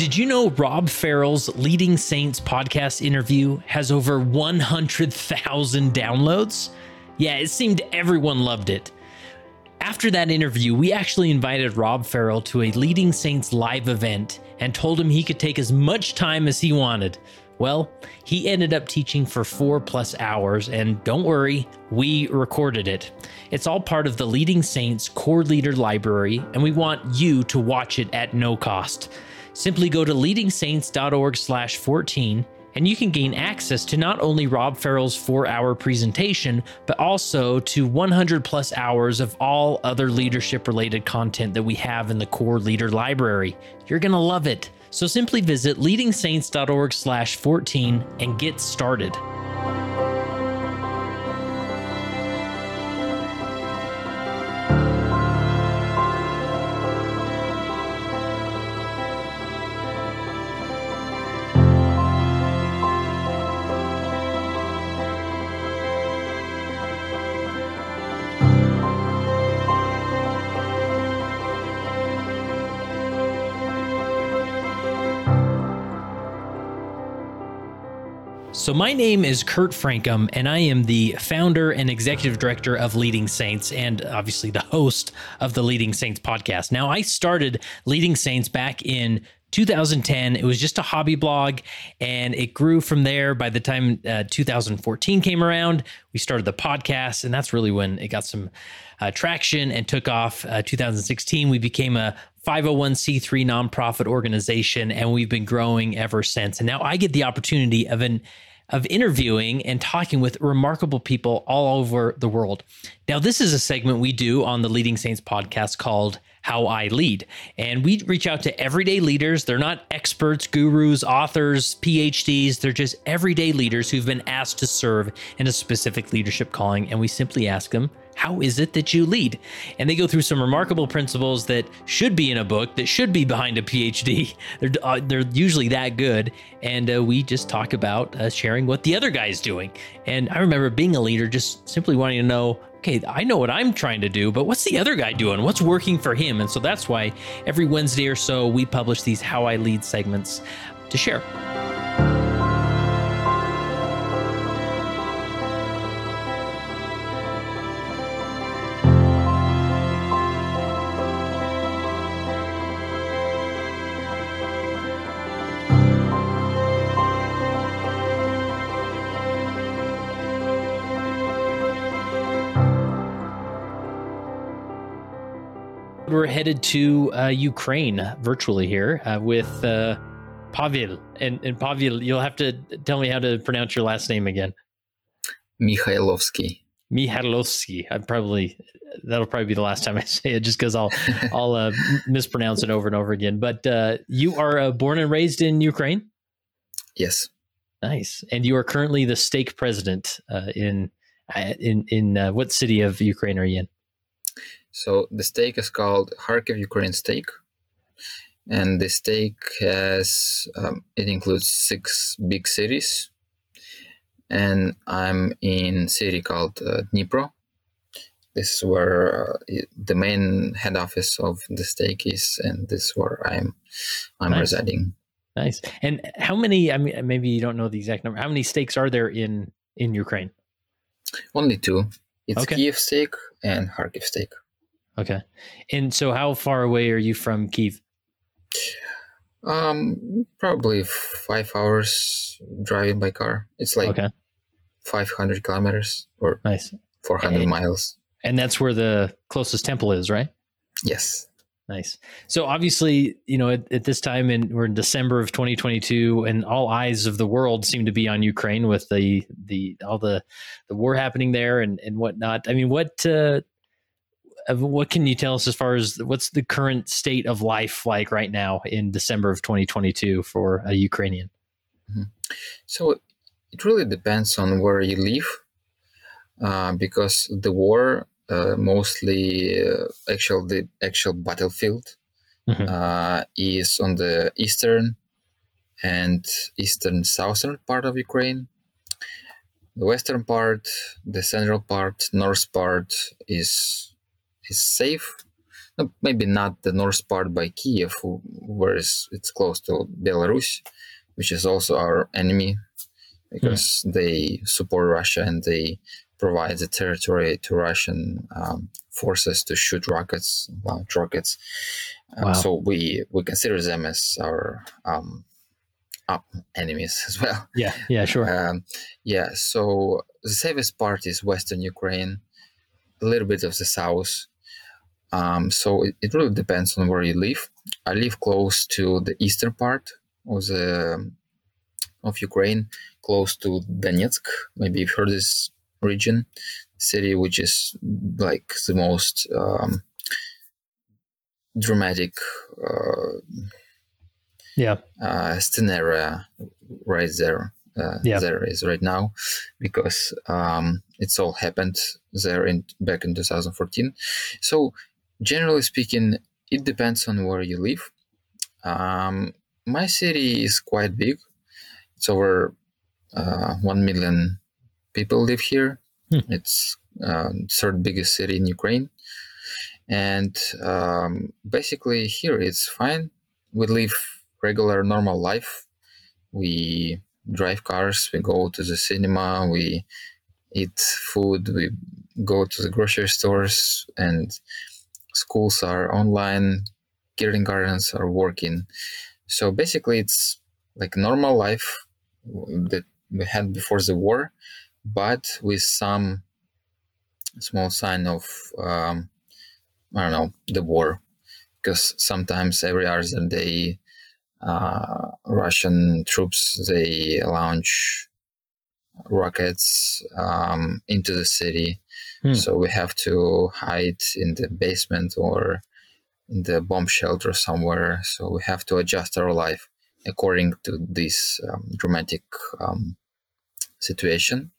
Did you know Rob Farrell's Leading Saints podcast interview has over 100,000 downloads? Yeah, it seemed everyone loved it. After that interview, we actually invited Rob Farrell to a Leading Saints live event and told him he could take as much time as he wanted. Well, he ended up teaching for four plus hours, and don't worry, we recorded it. It's all part of the Leading Saints Core Leader Library, and we want you to watch it at no cost. Simply go to leadingsaints.org slash 14 and you can gain access to not only Rob Farrell's four hour presentation, but also to 100 plus hours of all other leadership related content that we have in the core leader library. You're going to love it. So simply visit leadingsaints.org slash 14 and get started. So, my name is Kurt Francom, and I am the founder and executive director of Leading Saints, and obviously the host of the Leading Saints podcast. Now, I started Leading Saints back in 2010. It was just a hobby blog, and it grew from there. By the time uh, 2014 came around, we started the podcast, and that's really when it got some uh, traction and took off. Uh, 2016, we became a 501c3 nonprofit organization, and we've been growing ever since. And now I get the opportunity of an of interviewing and talking with remarkable people all over the world. Now, this is a segment we do on the Leading Saints podcast called How I Lead. And we reach out to everyday leaders. They're not experts, gurus, authors, PhDs. They're just everyday leaders who've been asked to serve in a specific leadership calling. And we simply ask them, how is it that you lead? And they go through some remarkable principles that should be in a book, that should be behind a PhD. They're, uh, they're usually that good. And uh, we just talk about uh, sharing what the other guy's doing. And I remember being a leader, just simply wanting to know okay, I know what I'm trying to do, but what's the other guy doing? What's working for him? And so that's why every Wednesday or so we publish these How I Lead segments to share. Headed to uh, Ukraine virtually here uh, with uh, Pavel. And, and Pavel, you'll have to tell me how to pronounce your last name again. Mihailovsky. Mihailovsky. I probably that'll probably be the last time I say it, just because I'll I'll uh, mispronounce it over and over again. But uh, you are uh, born and raised in Ukraine. Yes. Nice. And you are currently the stake president uh, in uh, in in uh, what city of Ukraine are you in? So the stake is called Kharkiv Ukraine stake, and the stake has um, it includes six big cities, and I'm in city called uh, Dnipro. This is where uh, the main head office of the stake is, and this is where I'm I'm nice. residing. Nice. And how many? I mean, maybe you don't know the exact number. How many stakes are there in in Ukraine? Only two. It's okay. Kiev stake and Kharkiv stake. Okay. And so how far away are you from Kiev? Um, probably five hours driving by car. It's like okay. 500 kilometers or nice 400 and, miles. And that's where the closest temple is, right? Yes. Nice. So obviously, you know, at, at this time, and we're in December of 2022, and all eyes of the world seem to be on Ukraine with the the all the the war happening there and and whatnot. I mean, what uh, what can you tell us as far as what's the current state of life like right now in December of 2022 for a Ukrainian? Mm-hmm. So it really depends on where you live, uh, because the war uh, mostly uh, actual the actual battlefield mm-hmm. Uh, is on the eastern and eastern southern part of Ukraine. The western part, the central part, north part is is safe. maybe not the north part by Kiev, whereas it's close to Belarus, which is also our enemy because mm. they support Russia and they provide the territory to Russian um, forces to shoot rockets, launch rockets. Um, wow. So we we consider them as our um, enemies as well. Yeah, yeah, sure. Um, yeah, so the safest part is Western Ukraine, a little bit of the south. Um, so it, it really depends on where you live. I live close to the eastern part of the of Ukraine, close to Donetsk. Maybe you've heard this region, city which is like the most um, dramatic. Uh, yeah. Uh, scenario right there. Uh, yeah. there is right now because um, it's all happened there in back in 2014 so generally speaking it depends on where you live. Um, my city is quite big. It's over uh, 1 million people live here. Hmm. it's uh, third biggest city in ukraine. And um, basically here it's fine. We live regular normal life. We drive cars we go to the cinema we eat food we go to the grocery stores and schools are online kindergartens are working. So basically it's like normal life that we had before the war, but with some small sign of um, I don't know the war, because sometimes every other day uh, Russian troops they launch rockets um, into the city, hmm. so we have to hide in the basement or in the bomb shelter somewhere. So we have to adjust our life according to this um, dramatic um, situation.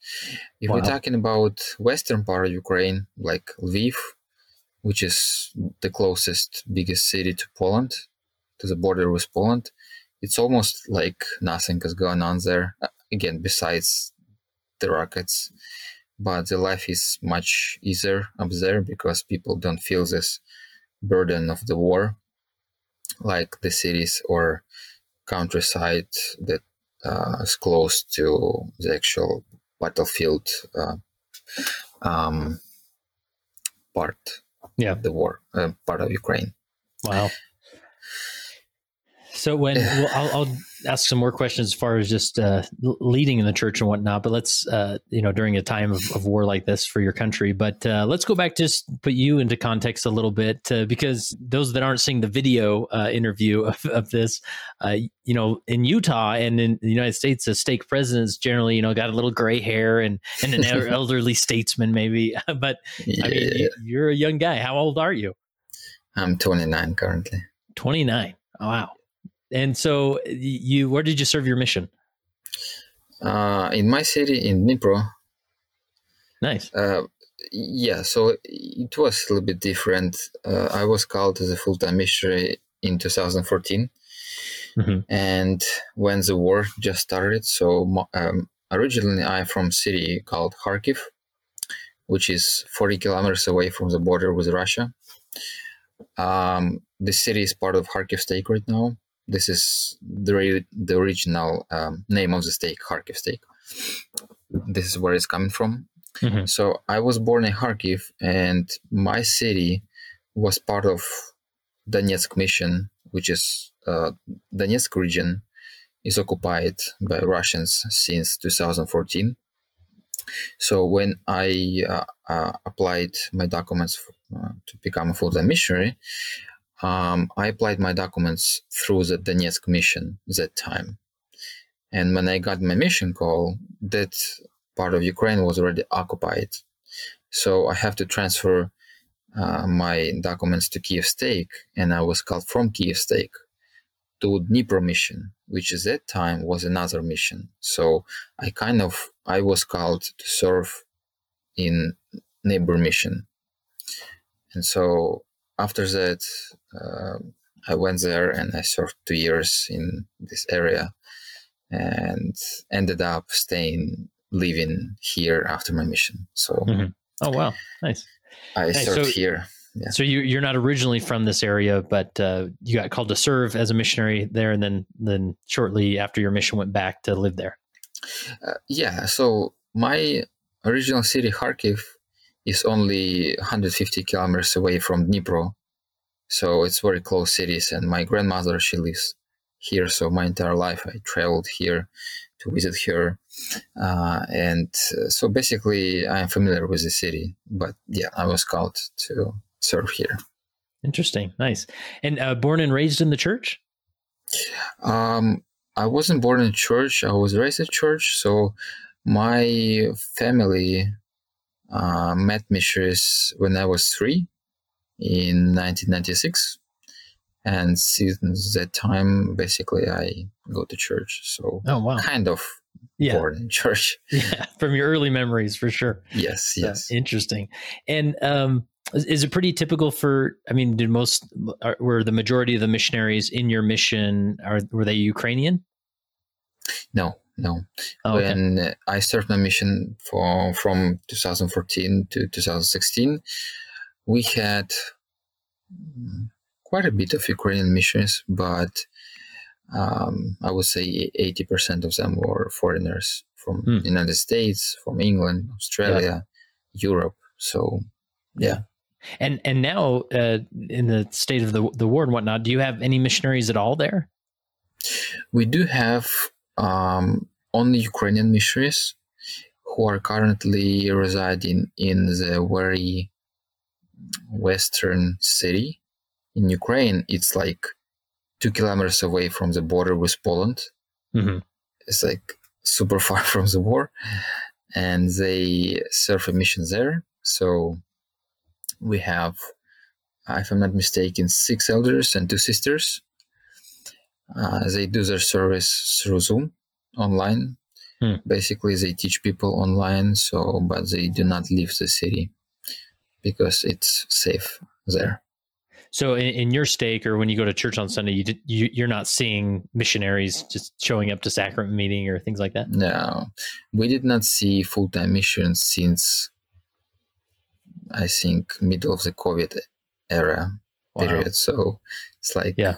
If wow. we're talking about western part of Ukraine, like Lviv, which is the closest, biggest city to Poland, to the border with Poland, it's almost like nothing is going on there. Uh, again, besides the rockets, but the life is much easier up there because people don't feel this burden of the war like the cities or countryside that uh, is close to the actual battlefield uh, um, part yeah. of the war, uh, part of Ukraine. Wow. So when well, I'll, I'll, ask some more questions as far as just uh, leading in the church and whatnot, but let's uh, you know during a time of, of, war like this for your country. But uh, let's go back to just put you into context a little bit uh, because those that aren't seeing the video uh, interview of, of this, uh, you know, in Utah and in the United States, a stake president's generally you know got a little gray hair and and an elderly statesman maybe. but yeah. I mean, you're a young guy. How old are you? I'm 29 currently. 29. Oh, wow. And so, you where did you serve your mission? Uh, in my city in Dnipro. Nice. Uh, yeah, so it was a little bit different. Uh, I was called as a full time missionary in 2014. Mm-hmm. And when the war just started, so um, originally I'm from city called Kharkiv, which is 40 kilometers away from the border with Russia. Um, the city is part of Kharkiv state right now, this is the, the original um, name of the stake, Kharkiv stake. This is where it's coming from. Mm-hmm. So I was born in Kharkiv, and my city was part of Donetsk mission, which is uh, Donetsk region is occupied by Russians since 2014. So when I uh, uh, applied my documents for, uh, to become a full-time missionary, um, I applied my documents through the Donetsk mission that time. And when I got my mission call, that part of Ukraine was already occupied. So I have to transfer uh, my documents to Kiev Stake, and I was called from Kiev Stake to Dnipro mission, which at that time was another mission. So I kind of I was called to serve in neighbor mission, and so after that, I went there and I served two years in this area and ended up staying, living here after my mission. So, mm-hmm. oh, wow. Nice. I nice. served so, here. yeah. So you, you're not originally from this area, but uh, you got called to serve as a missionary there, and then then shortly after your mission went back to live there. Uh, yeah. So my original city, Kharkiv, is only 150 kilometers away from Dnipro, so it's very close cities. And my grandmother, she lives here, so my entire life I traveled here to visit her, uh, and uh, so basically I'm familiar with the city. But yeah, I was called to serve here. Interesting, nice. And uh, born and raised in the church. Um, I wasn't born in church. I was raised in church. So my family uh, met missionaries when I was three in 1996. And since that time, basically, I go to church. So, oh wow, kind of yeah. born in church. Yeah, from your early memories, for sure. Yes, yes. Uh, interesting. And um, is, is, it pretty typical for? I mean, did most are, were the majority of the missionaries in your mission are were they Ukrainian? No, no. Oh, okay. When I served my mission for from 2014 to 2016, we had quite a bit of Ukrainian missions, but um, I would say 80% of them were foreigners from the United States, from England, Australia, Europe. So, yeah. And and now uh, in the state of the the war and whatnot, do you have any missionaries at all there? We do have um, only Ukrainian missionaries who are currently residing in the very western city in Ukraine. It's like two kilometers away from the border with Poland. Mm-hmm. It's like super far from the war, and they serve a mission there. So we have, if I'm not mistaken, six elders and two sisters. Uh, they do their service through Zoom online. Hmm. Basically, they teach people online. So, but they do not leave the city because it's safe there. So in, in your stake, or when you go to church on Sunday, you, you you're not seeing missionaries just showing up to sacrament meeting or things like that. No, we did not see full time missions since I think middle of the COVID era Wow. period. So it's like Yeah.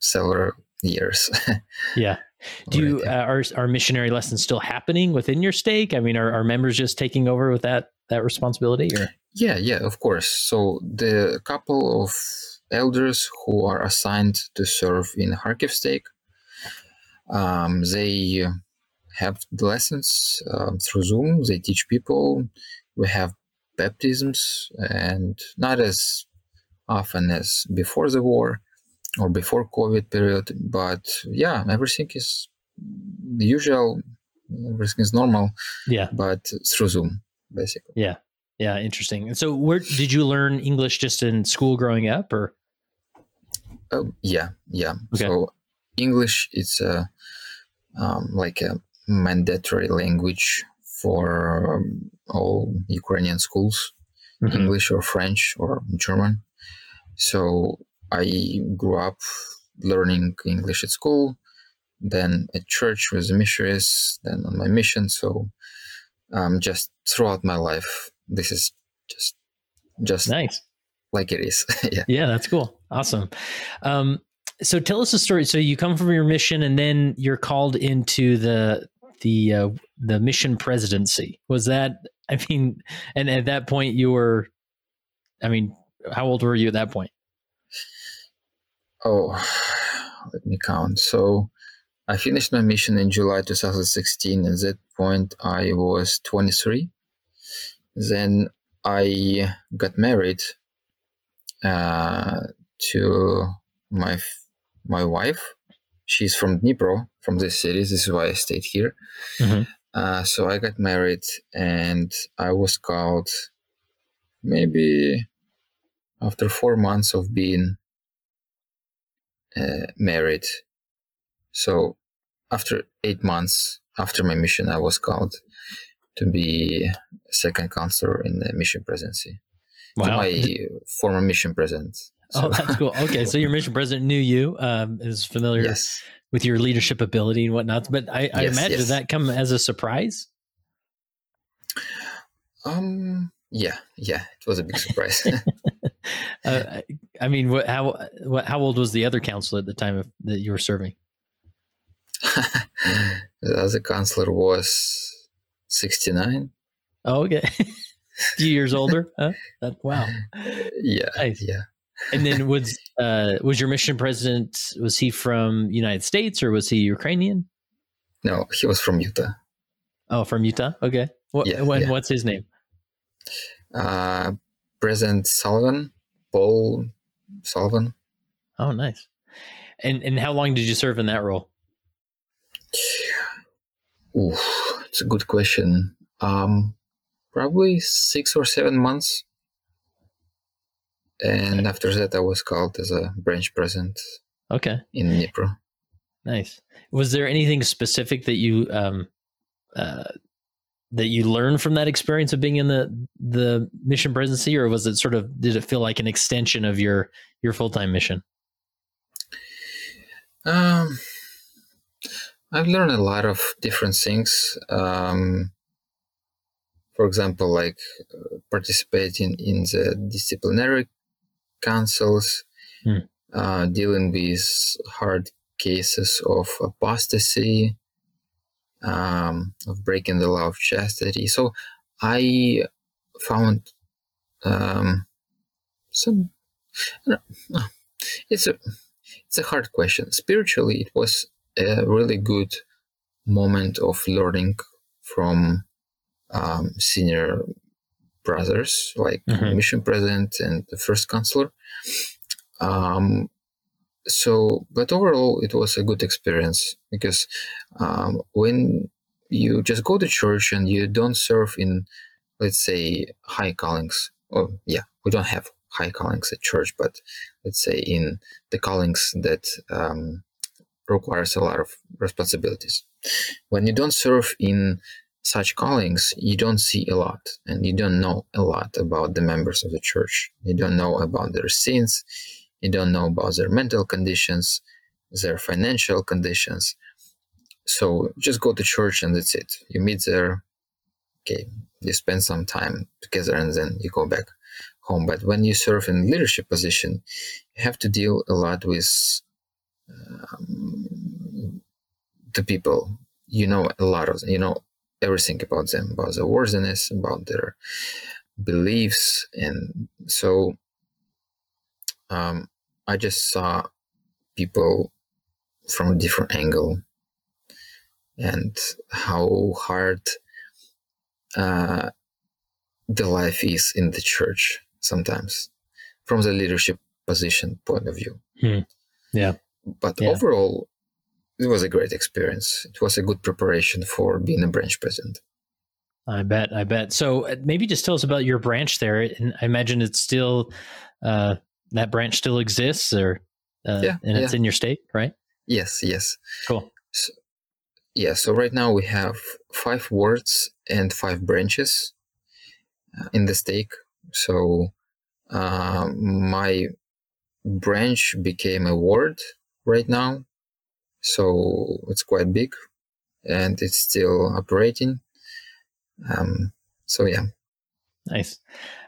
several years. Yeah. Do you uh, are are missionary lessons still happening within your stake? I mean, are, are members just taking over with that that responsibility? Or Yeah, yeah, of course. So the couple of elders who are assigned to serve in Kharkiv stake, um, they have lessons um, through Zoom. They teach people. We have baptisms, and not as often as before the war or before COVID period, but yeah, everything is the usual. Everything is normal, yeah, but through Zoom, basically. yeah, yeah. Interesting. And so, where did you learn English? Just in school growing up, or Oh, yeah, yeah. Okay. So English is a um, like a mandatory language for um, all Ukrainian schools, Mhm. English or French or German. So I grew up learning English at school, then at church with the missionaries, then on my mission. So um, just throughout my life, this is just just nice. like it is. yeah. Yeah, that's cool. Awesome. Um, so tell us a story. So you come from your mission, and then you're called into the the uh, the mission presidency. Was that? I mean, and at that point you were. I mean, how old were you at that point? Oh, let me count. So I finished my mission in July 2016. At that point, I was 23. Then I got married uh, to my my wife. She's from Dnipro, from this city. This is why I stayed here. Mhm. Uh, so I got married, and I was called maybe after four months of being uh, married. So after eight months after my mission, I was called to be second counselor in the mission presidency. Wow. my former mission president. Oh, that's cool. Okay, so your mission president knew you, um, is familiar yes. with your leadership ability and whatnot. But I, I Yes, imagine yes. that come as a surprise? Um. Yeah. Yeah. It was a big surprise. uh, I mean, what, how what, how old was the other counselor at the time of, that you were serving? The other counselor was 69. Oh, okay. a few years older. Huh? That, wow. Yeah. Nice. Yeah. And then was uh, was your mission president? Was he from United States or was he Ukrainian? No, he was from Utah. Oh, from Utah. Okay. What? Yeah, when, yeah. What's his name? Uh, President Sullivan, Paul Sullivan. Oh, nice. And and how long did you serve in that role? Ooh, it's a good question. Um, probably six or seven months. And after that, I was called as a branch president Okay. in Dnipro. Nice. Was there anything specific that you um uh that you learned from that experience of being in the the mission presidency or was it sort of did it feel like an extension of your your full-time mission? Um, I've learned a lot of different things. Um, for example, like uh, participating in the disciplinary councils, Hmm. uh, dealing with hard cases of apostasy, um, of breaking the law of chastity. So I found um, some. It's a it's a hard question. Spiritually, it was a really good moment of learning from um, senior brothers like Mhm. mission president and the first counselor. Um, so, but overall, it was a good experience because um, when you just go to church and you don't serve in, let's say, high callings, or yeah, we don't have high callings at church, but let's say in the callings that um, requires a lot of responsibilities. When you don't serve in such callings, you don't see a lot and you don't know a lot about the members of the church. You don't know about their sins. You don't know about their mental conditions, their financial conditions. So just go to church and that's it. You meet there, okay, you spend some time together and then you go back home. But when you serve in leadership position, you have to deal a lot with um, the people. You know a lot of you know everything about them, about their worthiness, about their beliefs, and so um, I just saw people from a different angle and how hard uh, the life is in the church sometimes from the leadership position point of view. Hmm. Yeah. But Yeah. overall, it was a great experience. It was a good preparation for being a branch president. I bet. I bet. So uh, maybe just tell us about your branch there. And I imagine it's still uh, that branch still exists, or uh, Yeah, and it's yeah. in your state, right? Yes, yes. Cool. Yeah, so right now we have five wards and five branches uh, in the stake. So uh, my branch became a ward right now. So it's quite big and it's still operating. Um, so yeah. Nice.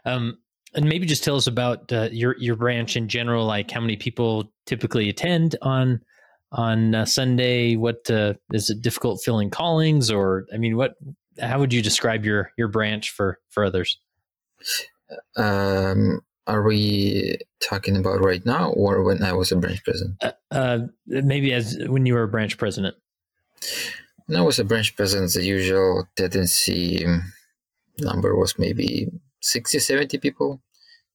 Um, and maybe just tell us about uh, your your branch in general, like how many people typically attend on on uh, Sunday. What uh, is it difficult filling callings, or I mean, what? How would you describe your your branch for for others? Um, are we talking about right now or when I was a branch president? Uh, uh, maybe as when you were a branch president. When I was a branch president, the usual tendency number was maybe 60, 70 people,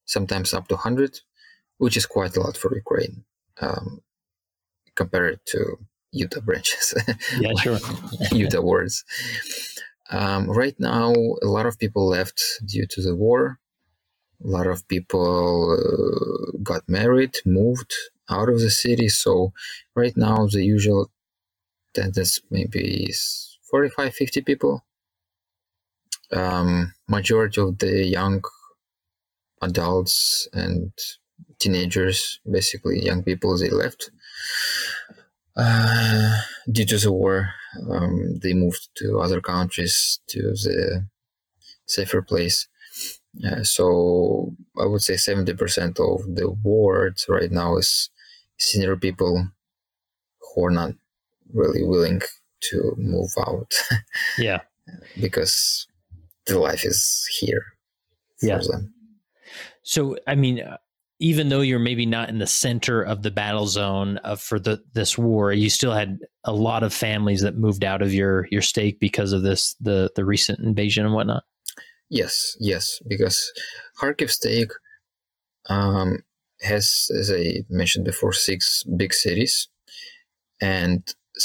sometimes up to 100, which is quite a lot for Ukraine um, compared to Utah branches, Yeah, sure. Utah wards. Um, right now, a lot of people left due to the war. A lot of people uh, got married, moved out of the city. So right now, the usual attendance maybe is 45, 50 people. Um, majority of the young adults and teenagers, basically young people, they left uh, due to the war. Um, they moved to other countries, to the safer place. Uh, so I would say 70% of the world right now is senior people who are not really willing to move out. yeah. because the life is here for Yeah. them. So, I mean, uh, even though you're maybe not in the center of the battle zone of for the this war, you still had a lot of families that moved out of your your stake because of this the the recent invasion and whatnot. Yes, yes, because Kharkiv stake um, has, as I mentioned before, six big cities, and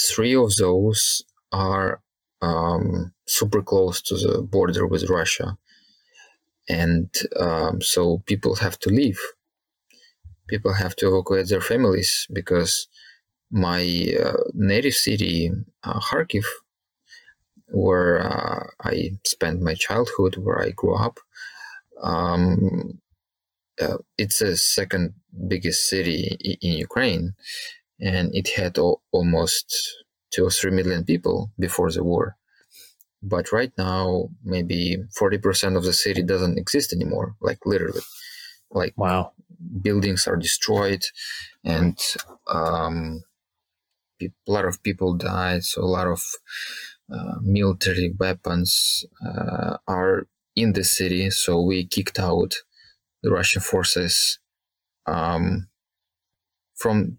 three of those are um, super close to the border with Russia, and um, so people have to leave. People have to evacuate their families because my uh, native city, uh, Kharkiv, where uh, I spent my childhood, where I grew up. Um, uh, it's the second biggest city i- in Ukraine, and it had al- almost two or three million people before the war. But right now, maybe 40% of the city doesn't exist anymore, like literally. Like Wow. buildings are destroyed and um, a lot of people died so a lot of military weapons uh, are in the city so we kicked out the russian forces um, from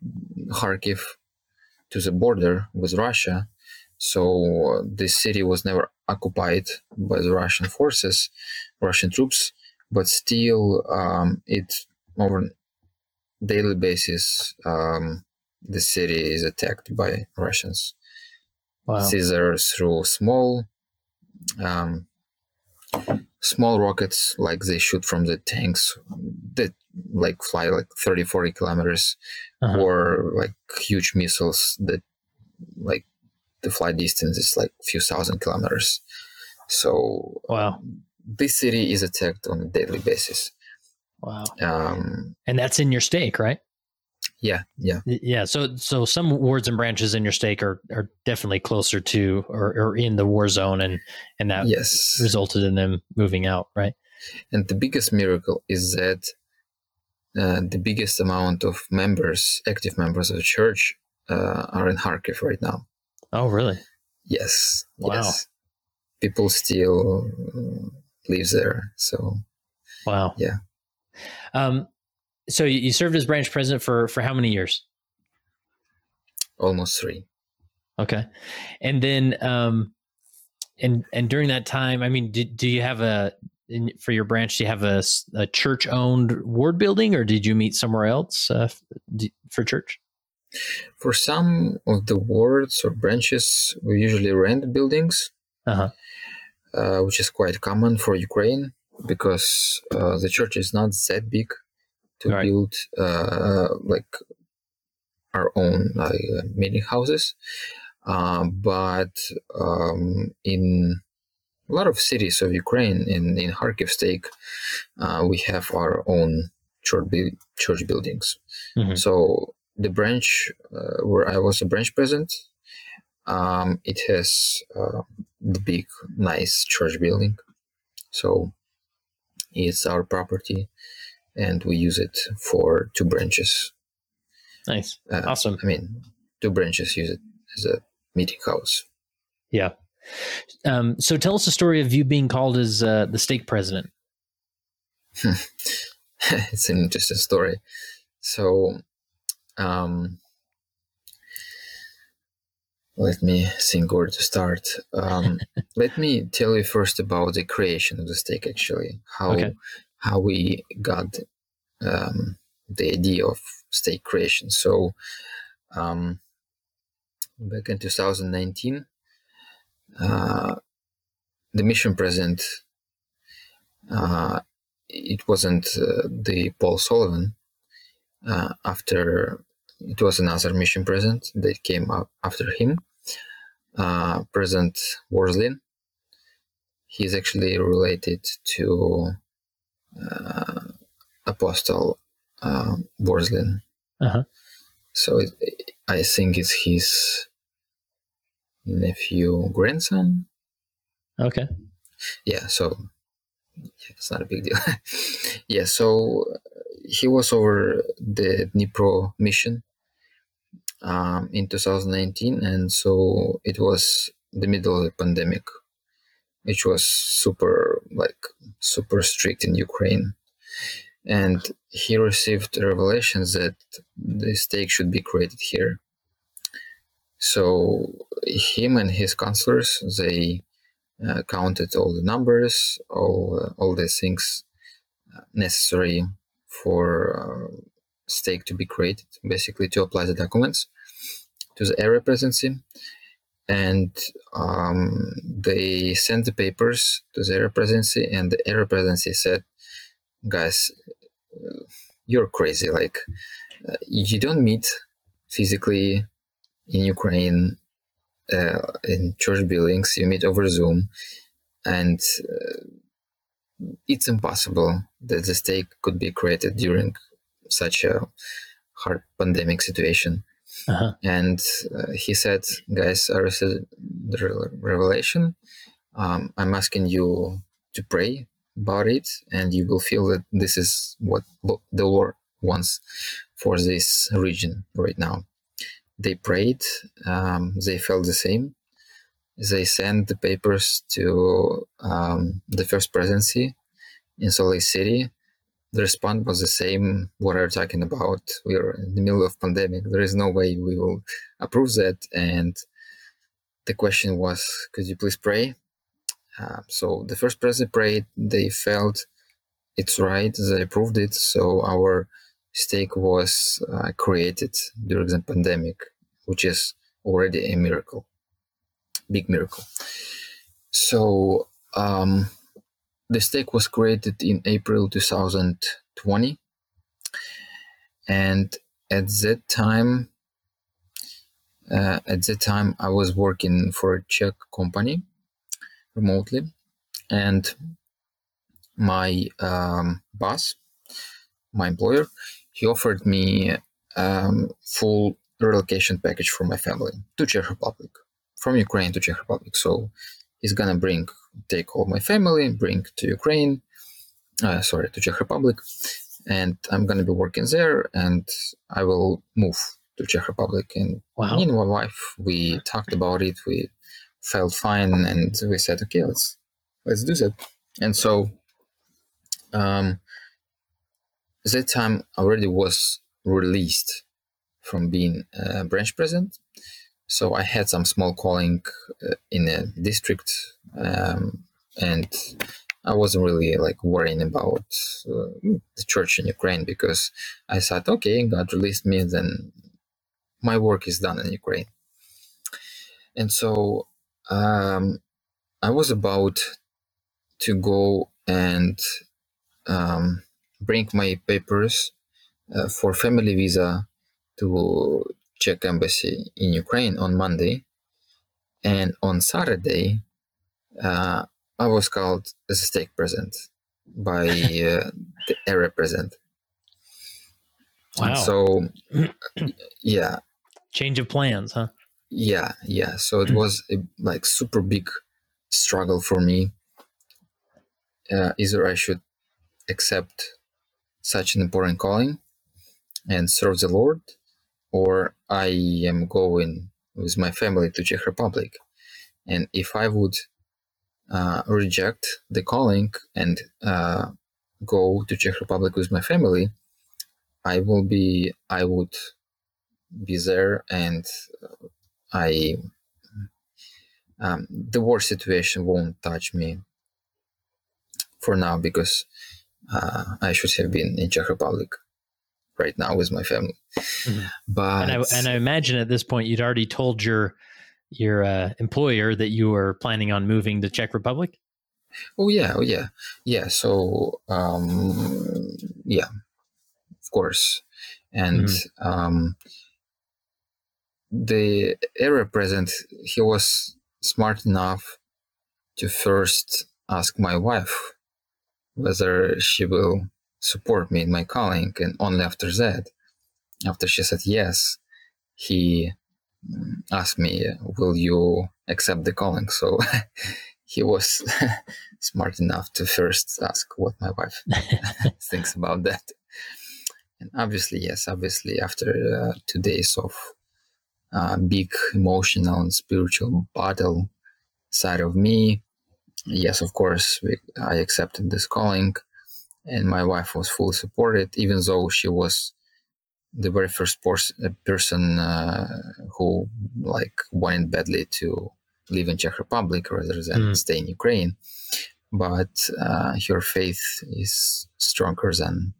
kharkiv to the border with russia. So uh, this city was never occupied by the russian forces russian troops but still um, it on daily basis um, the city is attacked by russians Wow. through small um, small rockets like they shoot from the tanks that like fly like 30 40 kilometers Uh-huh. or like huge missiles that like the flight distance is like a few thousand kilometers so Wow. this city is attacked on a daily basis Wow. um, And that's in your stake, right? Yeah yeah Yeah. So so some wards and branches in your stake are are definitely closer to or, or in the war zone and and that yes resulted in them moving out, right? And the biggest miracle is that uh, the biggest amount of members, active members of the church, uh, are in Kharkiv right now. Oh, really? Yes, Wow. yes. People still uh, live there. So Wow. Yeah. Um, so you served as branch president for for how many years? almost three. Okay, and then um, and and during that time, I mean, did, do you have a in, for your branch? Do you have a church owned ward building, or did you meet somewhere else uh, for church? For some of the wards or branches, we usually rent buildings, Uh-huh. uh, which is quite common for Ukraine because uh, the church is not that big to Right. build uh, like our own uh, meeting houses. Uh, but um, in a lot of cities of Ukraine, in, in Kharkiv stake, uh, we have our own church, bu- church buildings. Mhm. So the branch uh, where I was a branch president, um, it has uh, the big, nice church building. So it's our property, and we use it for two branches. Nice, Uh, awesome. I mean, two branches use it as a meeting house. Yeah. Um, so tell us the story of you being called as uh, the stake president. it's an interesting story. So, um, let me think where to start. Um, let me tell you first about the creation of the stake. Actually, how Okay. How we got um, the idea of stake creation. So, um, back in 2019, uh, the mission president uh, it wasn't uh, the Paul Sullivan. Uh, after it was another mission president that came up after him, uh, President Wirthlin. He's actually related to Apostle uh, Wirthlin. Uh-huh. So it, I think it's his nephew grandson Okay. yeah so it's not a big deal. yeah, so he was over the Dnipro mission um, in 2019, and so it was the middle of the pandemic, which was super like super strict in Ukraine, and he received revelations that the stake should be created here. So him and his counselors they uh, counted all the numbers, all uh, all the things uh, necessary for uh, stake to be created, basically to apply the documents to the area presidency. And um, they sent the papers to the area presidency, and the area presidency said, "Guys, you're crazy. Like, you don't meet physically in Ukraine uh, in church buildings. You meet over Zoom, and uh, it's impossible that the stake could be created during such a hard pandemic situation. Uh-huh. And uh, he said, "Guys, I received the revelation. Um, I'm asking you to pray about it, and you will feel that this is what the Lord wants for this region right now." They prayed. Um, they felt the same. They sent the papers to um, the first presidency in Salt Lake City the response was the same what are you talking about. We are in the middle of pandemic. There is no way we will approve that. And the question was could you please pray? Uh, so the first president prayed they felt it's right they approved it. So our stake was uh, created during the pandemic which is already a miracle big miracle. So um, the stake was created in April 2020. And at that time, uh, at that time, I was working for a Czech company remotely, and my um, boss, my employer, he offered me um, full relocation package for my family to Czech Republic, from Ukraine to Czech Republic. So he's gonna bring take all my family, bring to Ukraine, uh, sorry, to Czech Republic, and I'm gonna be working there, and I will move to Czech Republic. And wow. me and my wife, we talked about it. We felt fine, and we said, okay, let's let's do that. And so, um, that time I already was released from being a branch president so I had some small calling uh, in a district, um, and I wasn't really like worrying about uh, the church in Ukraine because I thought, okay, God released me, then my work is done in Ukraine. And so um, I was about to go and um, bring my papers uh, for family visa to Czech embassy in Ukraine on Monday, and on Saturday, uh, I was called as a stake present by uh, the area present. Wow! So, yeah, change of plans, huh? Yeah, yeah. So it was a, like super big struggle for me. Uh, either I should accept such an important calling and serve the Lord, or I am going with my family to Czech Republic. And if I would uh, reject the calling and uh, go to Czech Republic with my family, I will be, I would be there and I, um, the war situation won't touch me for now because uh, I should have been in Czech Republic right now with my family. Mm-hmm. But and I, and I, imagine at this point you'd already told your your uh, employer that you were planning on moving to Czech Republic. Oh yeah, oh yeah, yeah. So um, yeah, of course, and mm-hmm. um, the area president he was smart enough to first ask my wife whether she will support me in my calling. And only after that, after she said yes, he mm, asked me, Will you accept the calling? So he was smart enough to first ask what my wife thinks about that. And obviously, yes, obviously, after uh, two days of uh, big emotional and spiritual battle side of me, yes, of course, we, I accepted this calling, and my wife was fully supported, even though she was the very first pers- uh, person uh, who like wanted badly to live in Czech Republic rather than mm. stay in Ukraine. But uh, her faith is stronger than,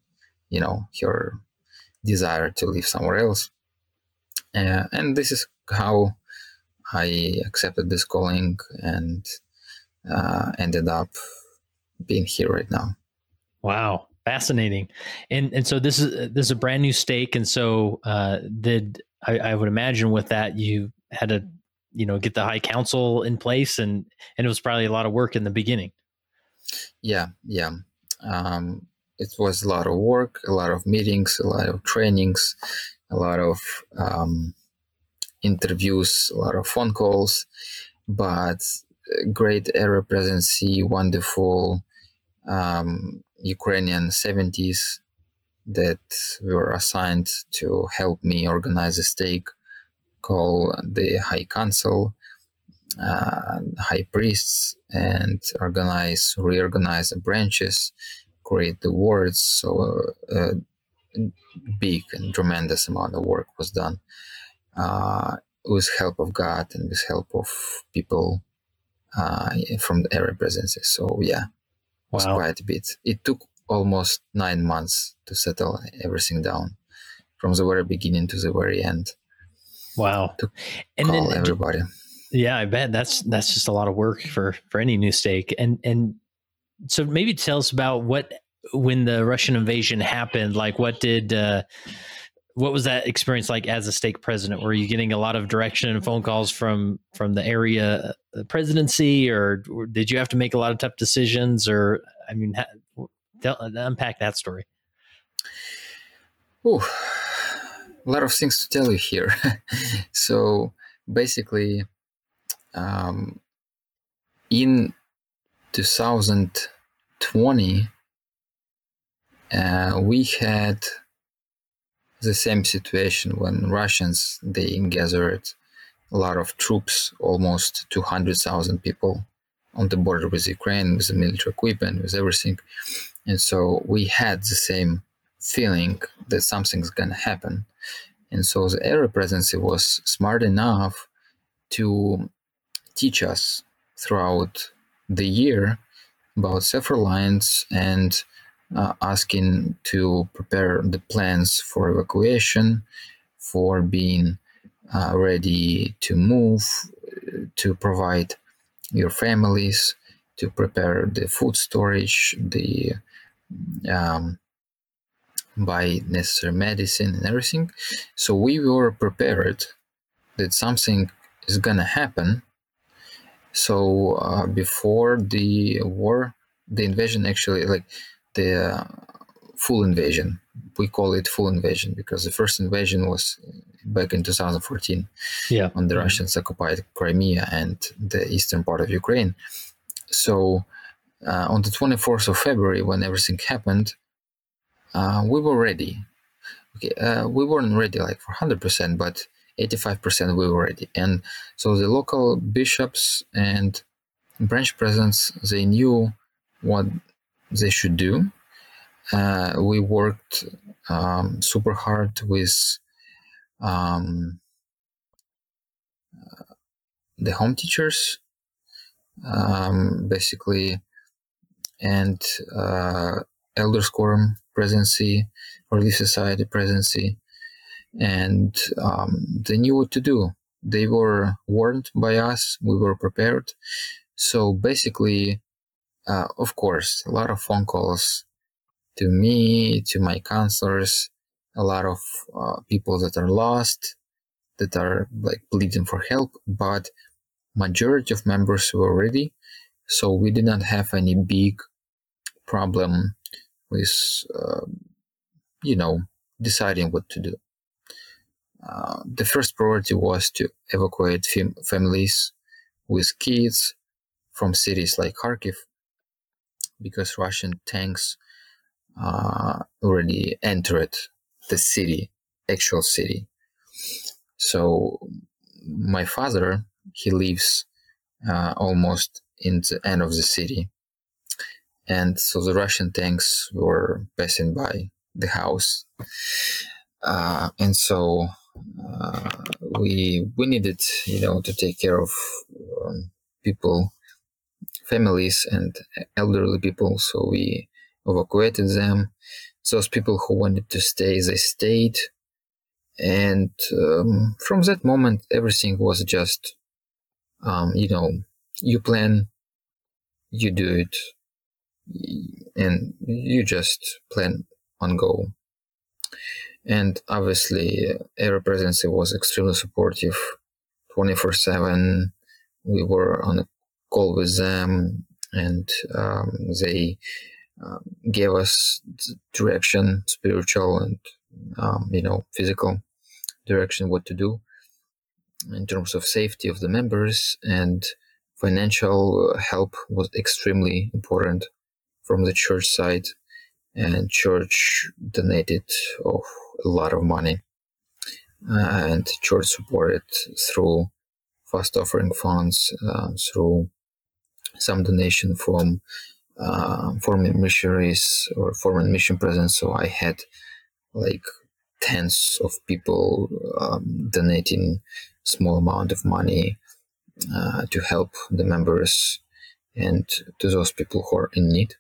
you know, her desire to live somewhere else. Uh, and this is how I accepted this calling and uh, ended up being here right now. Wow, fascinating! And and so this is this is a brand new stake, and so uh, did I, I would imagine with that you had to you know get the high council in place, and and it was probably a lot of work in the beginning. Yeah, yeah. Um, it was a lot of work, a lot of meetings, a lot of trainings, a lot of um, interviews, a lot of phone calls, but great area presidency, wonderful um, Ukrainian 70s that were assigned to help me organize a stake call the High Council, uh, High Priests, and organize, reorganize the branches, create the wards. So uh, big and tremendous amount of work was done uh, with help of God and with help of people uh, from the area presidency. So yeah, was wow. quite a bit. It took almost nine months to settle everything down from the very beginning to the very end. Wow. And then, everybody. Yeah, I bet that's that's just a lot of work for for any new stake. And and so maybe tell us about what when the Russian invasion happened, like what did uh what was that experience like as a stake president? Were you getting a lot of direction and phone calls from from the area uh, presidency, or, or did you have to make a lot of tough decisions? Or I mean, tell, unpack that story. Ooh, a lot of things to tell you here. so basically, um, in 2020, uh, we had the same situation when Russians they gathered a lot of troops, almost 200,000 people on the border with Ukraine with the military equipment, with everything. And so we had the same feeling that something's going to happen. And so the area presidency was smart enough to teach us throughout the year about lines and uh, asking to prepare the plans for evacuation, for being uh, ready to move, to provide your families, to prepare the food storage, the um, buy necessary medicine and everything. So we were prepared that something is gonna happen. So uh, before the war, the invasion actually like the uh, full invasion. We call it full invasion because the first invasion was back in 2014 yeah. when the. Russians occupied Crimea and the eastern part of Ukraine. So uh, on the 24th of February, when everything happened, uh, we were ready. Okay, uh, we weren't ready like for 100%, but 85% we were ready. And so the local bishops and branch presidents, they knew what they should do. Uh, we worked um, super hard with um, uh, the home teachers, um, basically, and uh, Elders Quorum presidency, or Relief Society presidency, and um, they knew what to do. They were warned by us. We were prepared. So basically, uh, of course, a lot of phone calls to me, to my counselors, a lot of uh, people that are lost, that are like pleading for help, but majority of members were ready. So we did not have any big problem with, uh, you know, deciding what to do. Uh, the first priority was to evacuate fam- families with kids, from cities like Kharkiv because Russian tanks uh, already entered the city, actual city. So my father, he lives uh, almost in the end of the city. And so the Russian tanks were passing by the house. Uh, and so uh, we we needed, you know, to take care of um, people, families, and elderly people. So we evacuated them. Those people who wanted to stay, they stayed. And um, from that moment, everything was just, um, you know, you plan, you do it, and you just plan on go. And obviously, Area Presidency was extremely supportive, 24 7. We were on a call with them, and um, they uh, gave us direction, spiritual and um, you know physical direction, what to do in terms of safety of the members and financial help was extremely important from the church side and church donated oh, a lot of money uh, and church supported through fast offering funds uh, through some donation from uh, foreign missionaries or foreign mission presence so i had like tens of people um, donating small amount of money uh, to help the members and to those people who are in need.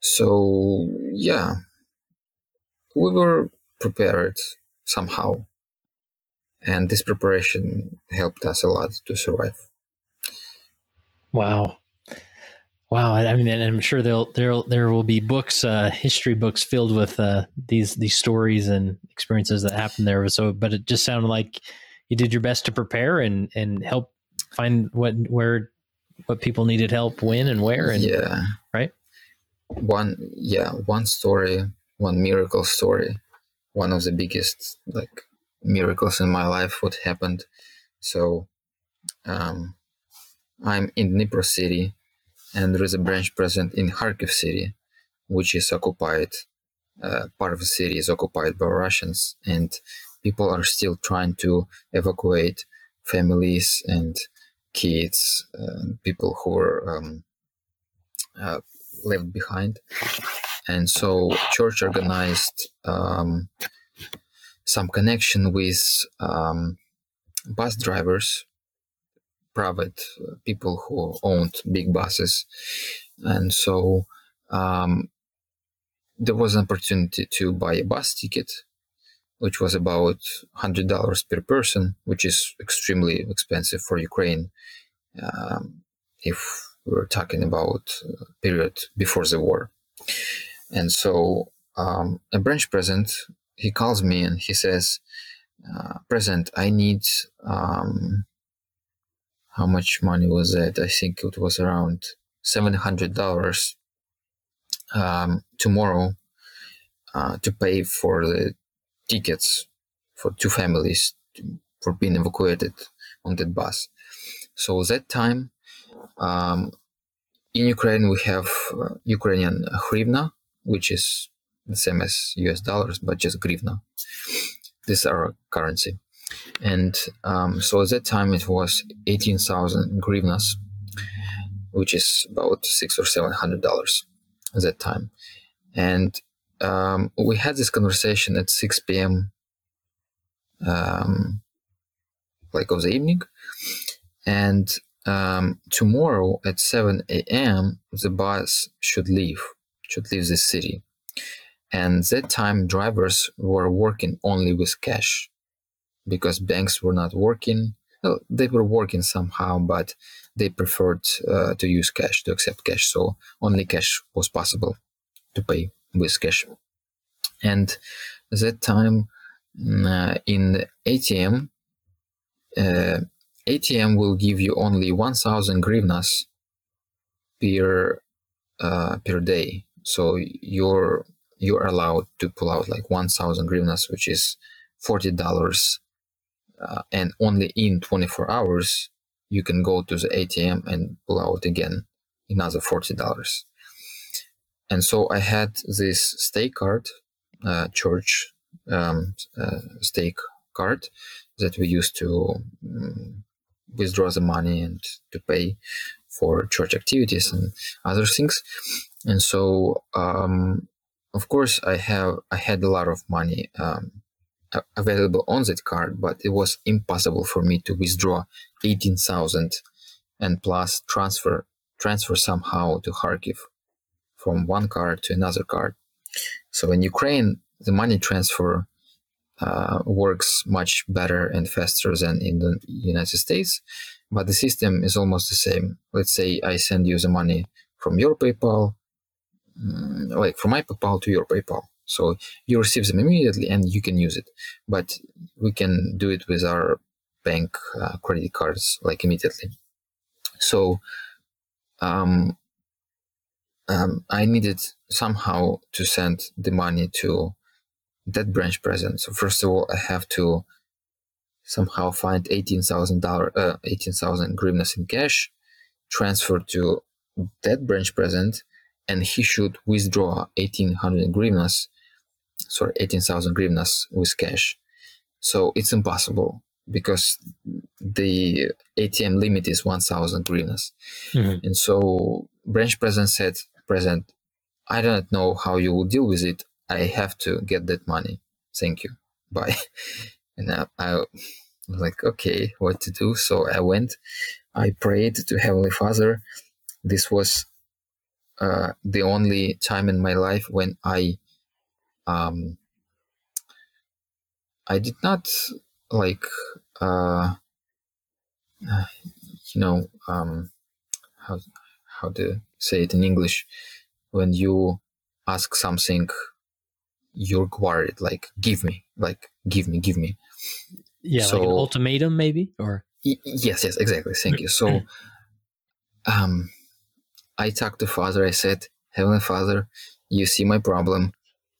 So, yeah, we were prepared somehow, and this preparation helped us a lot to survive. Wow. Wow, I mean, and I'm sure there'll there there will be books, uh, history books filled with uh, these these stories and experiences that happened there. So, but it just sounded like you did your best to prepare and and help find what where what people needed help when and where and yeah right one yeah one story one miracle story one of the biggest like miracles in my life what happened so um i'm in dnipro city and there is a branch present in kharkiv city which is occupied uh, part of the city is occupied by russians and people are still trying to evacuate families and kids, uh, people who were um, uh, left behind. And so church organized um, some connection with um, bus drivers, private people who owned big buses. And so um, there was an opportunity to buy a bus ticket which was about $100 per person, which is extremely expensive for Ukraine um, if we're talking about a period before the war. And so um, a branch president, he calls me and he says, uh, President, I need, um, how much money was that? I think it was around $700 um, tomorrow uh, to pay for the tickets for two families to, for being evacuated on that bus. So that time, um, in Ukraine we have uh, Ukrainian hryvnia, which is the same as US dollars, but just. This is our currency. And um, so at that time it was 18,000 grivnas, which is about six or seven hundred dollars at that time. And um, we had this conversation at 6 p.m. Um, like of the evening, and um, tomorrow at 7 a.m. the bus should leave, should leave the city, and that time drivers were working only with cash, because banks were not working. Well, they were working somehow, but they preferred uh, to use cash to accept cash, so only cash was possible to pay with cash. And that time mm, uh, in ATM, uh, ATM will give you only 1,000 grivnas per uh, per day. So you're you're allowed to pull out like 1,000 grivnas, which is forty dollars, uh, and only in 24 hours you can go to the ATM and pull out again another forty dollars. And so I had this stake card, uh, church um, uh, stake card that we used to um, withdraw the money and to pay for church activities and other things. And so, um, of course, I have I had a lot of money um, available on that card, but it was impossible for me to withdraw eighteen thousand and and plus transfer transfer somehow to Kharkiv from one card to another card. So in Ukraine, the money transfer uh, works much better and faster than in the United States, but the system is almost the same. Let's say I send you the money from your PayPal, mm, like from my PayPal to your PayPal. So you receive them immediately and you can use it. But we can do it with our bank uh, credit cards like immediately. So um, um, I needed somehow to send the money to that branch president. So first of all, I have to somehow find eighteen thousand dollar, uh, eighteen thousand hryvnias in cash, transfer to that branch president, and he should withdraw eighteen hundred hryvnias, sorry, eighteen thousand hryvnias with cash. So it's impossible because the ATM limit is one thousand hryvnias, mm-hmm. and so branch president said, "President, I don't know how you will deal with it. I have to get that money. Thank you. Bye. And I, I was like, okay, what to do? So I went, I prayed to Heavenly Father. This was uh, the only time in my life when I, um, I did not like, uh, you know, um, how how to say it in English, when you ask something you're worried like give me like give me give me. Yeah so, like an ultimatum maybe or? Y- yes yes exactly thank you. So um i talked to father i said heavenly father you see my problem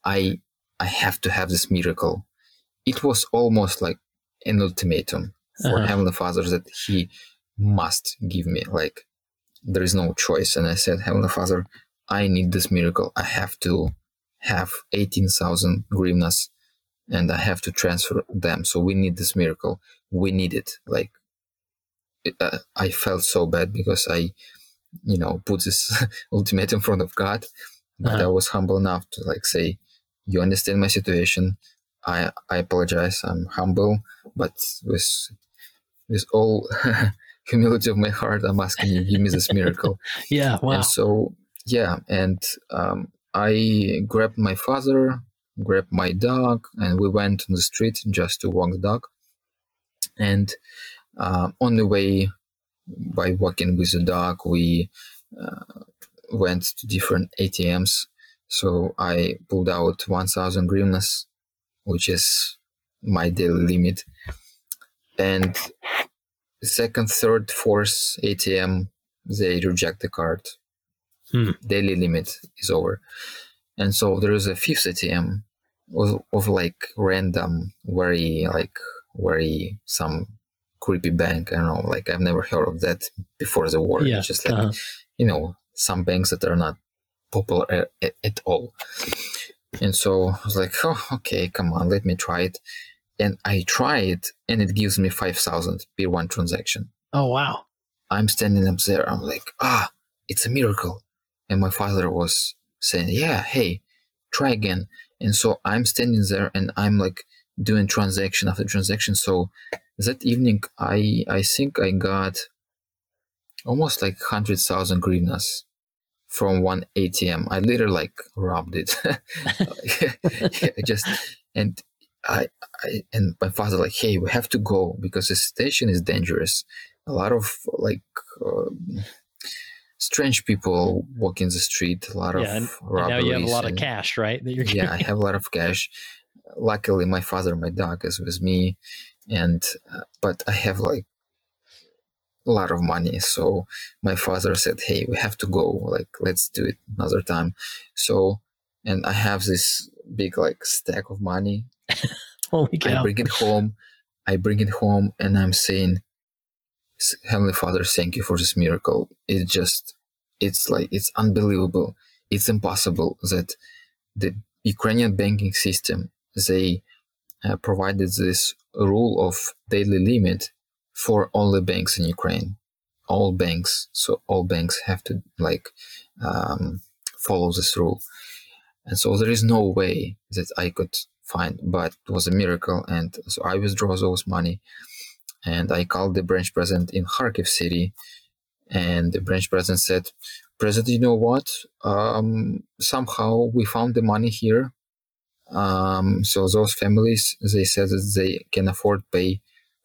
i i have to have this miracle it was almost like an ultimatum for uh-huh. heavenly father that he must give me like there is no choice and i said heavenly father i need this miracle i have to have 18,000 hryvnias and I have to transfer them. So we need this miracle. We need it. Like, uh, I felt so bad because I, you know, put this ultimatum in front of God, but uh-huh. I was humble enough to like say, you understand my situation. I, I apologize. I'm humble, but with, with all humility of my heart, I'm asking you, give me this miracle. yeah. Wow. And so, yeah. And, um, I grabbed my father, grabbed my dog, and we went on the street just to walk the dog. And uh, on the way, by walking with the dog, we uh, went to different ATMs. So I pulled out 1,000 hryvnias, which is my daily limit. And second, third, fourth ATM, they reject the card hmm. daily limit is over. And so there is a fifth ATM of, of like random, very like very some creepy bank. I don't know, like I've never heard of that before the war. Yeah. It's just like uh-huh. you know some banks that are not popular at, at, all. And so I was like, oh, okay, come on, let me try it. And I try it, and it gives me five thousand per one transaction. Oh wow! I'm standing up there. I'm like, ah, it's a miracle and my father was saying yeah hey try again and so i'm standing there and i'm like doing transaction after transaction so that evening i i think i got almost like 100000 hryvnias from one atm i literally like robbed it I just and I, I and my father like hey we have to go because the station is dangerous a lot of like uh, strange people walk in the street. A lot yeah, of robberies. Now you have a lot and, of cash, right? That you're yeah, I have a lot of cash. Luckily, my father, my dog, is with me, and uh, but I have like a lot of money. So my father said, "Hey, we have to go. Like, let's do it another time." So, and I have this big like stack of money. Holy cow! I bring it home. I bring it home, and I'm saying, Heavenly Father, thank you for this miracle. It just, it's like, it's unbelievable. It's impossible that the Ukrainian banking system, they uh, provided this rule of daily limit for only banks in Ukraine. All banks, so all banks have to like um, follow this rule. And so there is no way that I could find, but it was a miracle. And so I withdraw those money and I called the branch president in Kharkiv city. And the branch president said, President, you know what? Um, somehow we found the money here. Um, so those families, they said that they can afford pay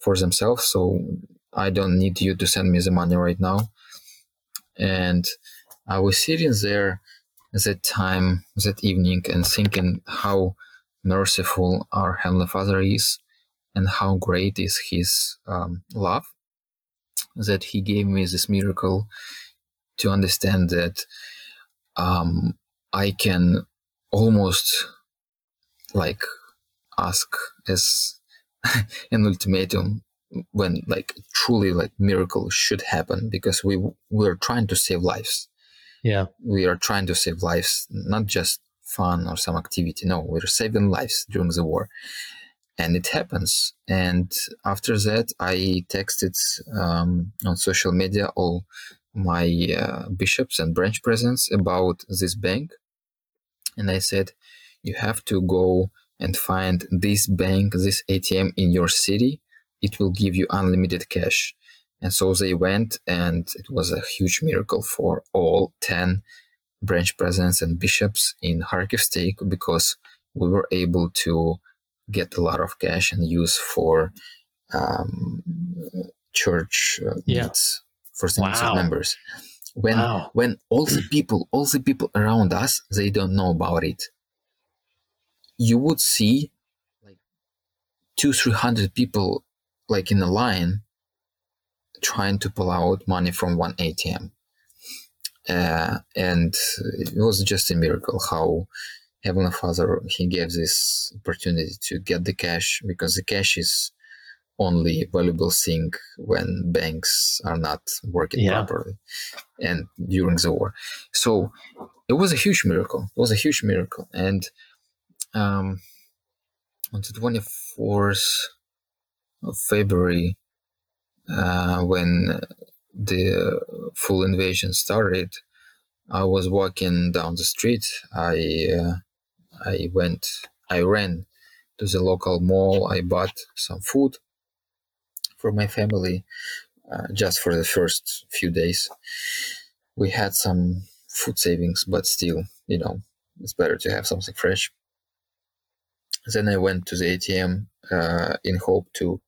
for themselves. So I don't need you to send me the money right now. And I was sitting there that time, that evening, and thinking how merciful our Heavenly Father is and how great is His um, love that He gave me this miracle to understand that um, I can almost like ask as an ultimatum when like truly like miracle should happen because we we're trying to save lives. Yeah. We are trying to save lives not just fun or some activity. No we're saving lives during the war. And it happens. And after that i texted um, on social media all my uh, bishops and branch presidents about this bank. And i said you have to go and find this bank this atm in your city it will give you unlimited cash and so they went and it was a huge miracle for all 10 branch presidents and bishops in kharkiv stake because we were able to get a lot of cash and use for um, church uh, yeah. needs for wow. of members. When wow. when all the people, all the people around us, they don't know about it. You would see like two, three hundred people like in a line trying to pull out money from one ATM. Uh, and it was just a miracle how Heavenly Father, He gave this opportunity to get the cash because the cash is only valuable thing when banks are not working yeah. properly and during the war. So it was a huge miracle. It was a huge miracle. And um, on the 24th of February, uh, when the full invasion started, I was walking down the street. I uh, I went, I ran to the local mall. I bought some food for my family uh, just for the first few days. We had some food savings, but still, you know, it's better to have something fresh. Then I went to the ATM uh, in hope to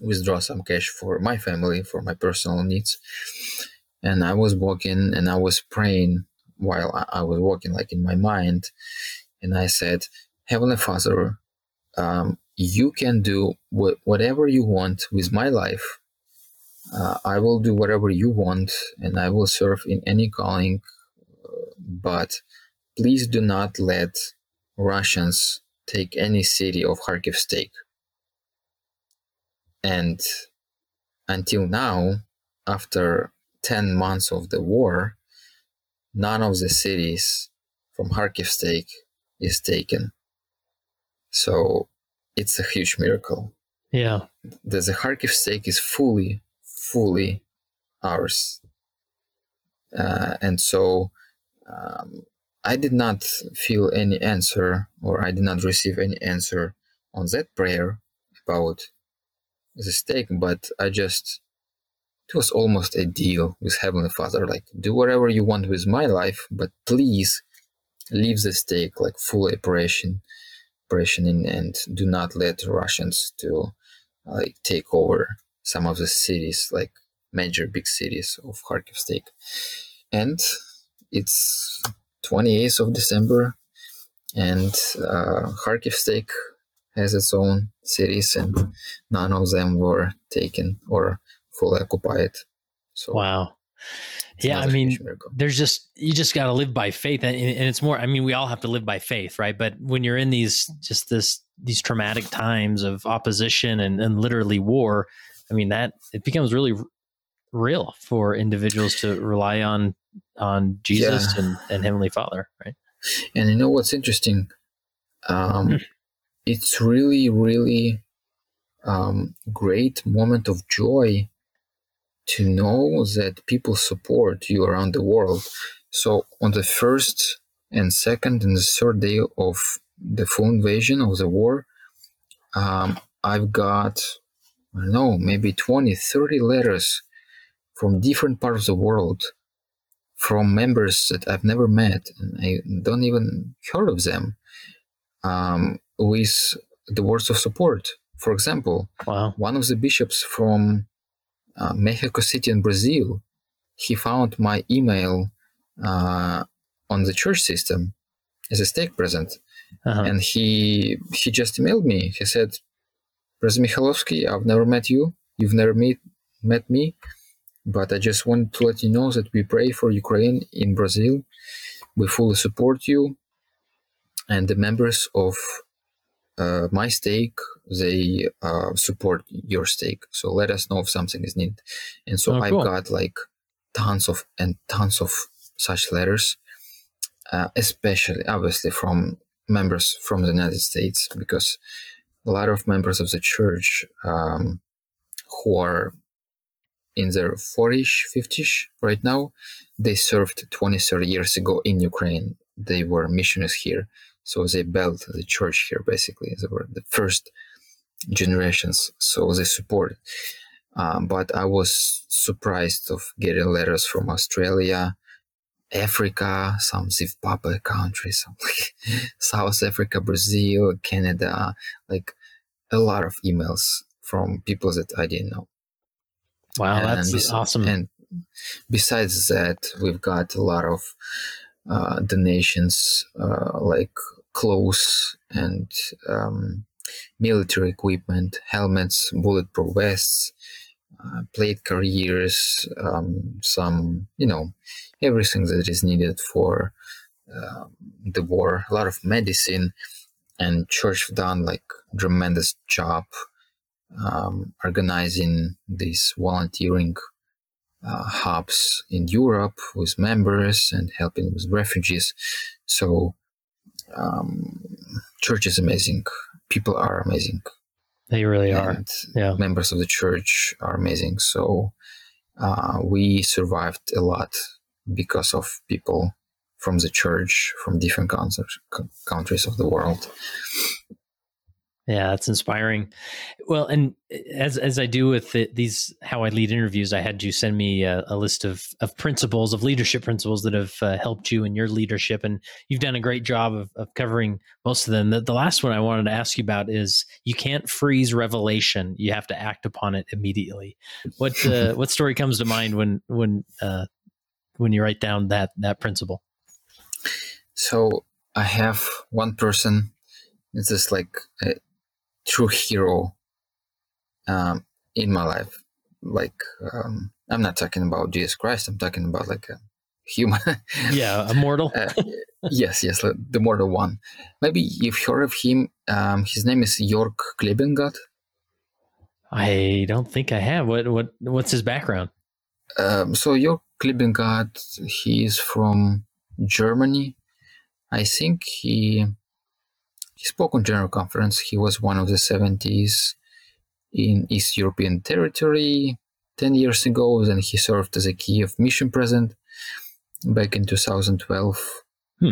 withdraw some cash for my family, for my personal needs. And I was walking and I was praying while I, was walking, like in my mind, and I said, Heavenly Father, um, you can do wh- whatever you want with my life. Uh, I will do whatever you want, and I will serve in any calling. But please do not let Russians take any city of Kharkiv stake. And until now, after 10 months of the war, none of the cities from Kharkiv stake is taken. So it's a huge miracle. Yeah. The, the Kharkiv stake is fully, fully ours. Uh, and so um, I did not feel any answer or I did not receive any answer on that prayer about the stake, but I just it was almost a deal with Heavenly Father. Like, do whatever you want with my life, but please leave the stake like full operation, operation in, and do not let Russians to like take over some of the cities, like major big cities of Kharkiv stake. And it's 28th of December, and uh, Kharkiv stake has its own cities, and none of them were taken or fully occupied. So wow. Yeah, I mean, there's just you just got to live by faith, and, and it's more. I mean, we all have to live by faith, right? But when you're in these just this these traumatic times of opposition and, and literally war, I mean, that it becomes really r- real for individuals to rely on on Jesus Yeah. and, and Heavenly Father, right? And you know what's interesting? Um, Hmm. it's really, really um, great moment of joy to know that people support you around the world. So on the first and second and the third day of the full invasion of the war, um, I've got, I don't know, maybe 20, 30 letters from different parts of the world from members that I've never met and I don't even heard of them um, with the words of support. For example, Wow. one of the bishops from uh, Mexico City in Brazil, he found my email uh, on the church system as a stake present, Uh-huh. and he he just emailed me. He said, "President Mikhailovsky, I've never met you. You've never meet met me, but I just want to let you know that we pray for Ukraine in Brazil. We fully support you, and the members of uh, my stake they uh, support your stake. So let us know if something is needed. And so Oh, I've cool. got like tons of and tons of such letters, uh, especially obviously from members from the United States, because a lot of members of the church um, who are in their 40ish, 50ish right now, they served 20, 30 years ago in Ukraine. They were missionaries here. So they built the church here basically. They were the first generations. So they supported. Um, but I was surprised of getting letters from Australia, Africa, some Zimbabwe countries, like South Africa, Brazil, Canada, like a lot of emails from people that I didn't know. Wow, that's bes- awesome. And besides that, we've got a lot of uh, donations uh, like clothes and um, military equipment, helmets, bulletproof vests, uh, plate carriers, um, some, you know, everything that is needed for uh, the war. A lot of medicine, and church have done like tremendous job um, organizing these volunteering uh, hubs in Europe with members and helping with refugees. So, um, church is amazing. People are amazing. they really are. And Yeah. members of the church are amazing. So, uh, we survived a lot because of people from the church from different countries of the world. Yeah, that's inspiring. Well, and as as I do with the, these how I lead interviews, I had you send me a, a list of of principles of leadership principles that have uh, helped you in your leadership, and you've done a great job of, of covering most of them. The, the last one I wanted to ask you about is you can't freeze revelation; you have to act upon it immediately. What uh, what story comes to mind when when uh, when you write down that that principle? So I have one person. It's just like a true hero um, in my life. Like um, I'm not talking about Jesus Christ. I'm talking about like a human. Yeah, immortal. uh, yes, yes, the mortal one. Maybe you've heard of him. Um, his name is Jörg Klebingat. I don't think I have. What what what's his background? Um, so Jörg Klebingat, he is from Germany. I think he he spoke on general conference. He was one of the 70s in East European territory 10 years ago. Then he served as a Kiev mission president back in 2012. Hmm.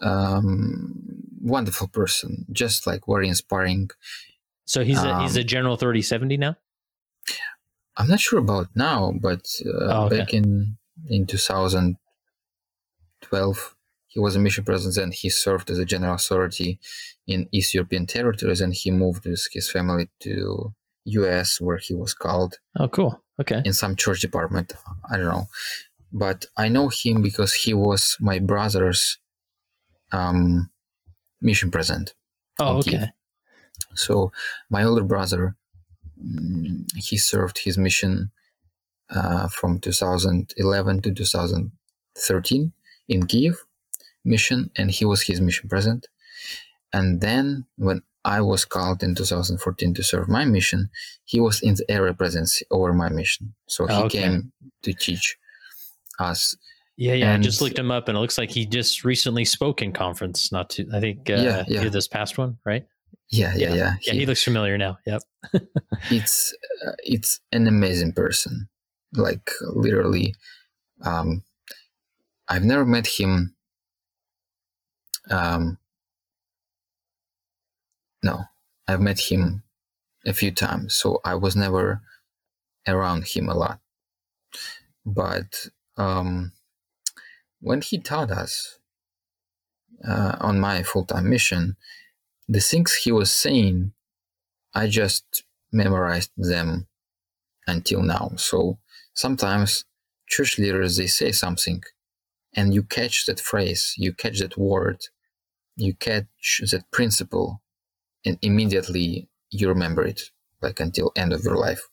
Um, wonderful person, just like very inspiring. So he's a, he's Um, a General Authority seventy now. I'm not sure about now, but uh, Oh, okay. back in in 2012, he was a mission president and he served as a general authority in East European territories, and he moved with his family to U.S. where he was called Oh, cool. Okay. in some church department. I don't know, but I know him because he was my brother's um, mission president. Oh, Okay. okay. So my older brother, mm, he served his mission uh, from 2011 to 2013 in Kiev mission, and he was his mission president. And then when I was called in 2014 to serve my mission, he was in the area presidency over my mission. So he okay. came to teach us. Yeah, yeah. I just looked him up, and it looks like he just recently spoke in conference. Not to I think, uh, Yeah, yeah. this past one, right? Yeah, yeah, Yeah. yeah. Yeah, He- he looks familiar now. Yep. it's uh, it's an amazing person like literally um i've never met him um no i've met him a few times so i was never around him a lot but um when he taught us uh, on my full-time mission the things he was saying I just memorized them until now. So sometimes church leaders they say something and you catch that phrase, you catch that word, you catch that principle and immediately you remember it like until end of your life.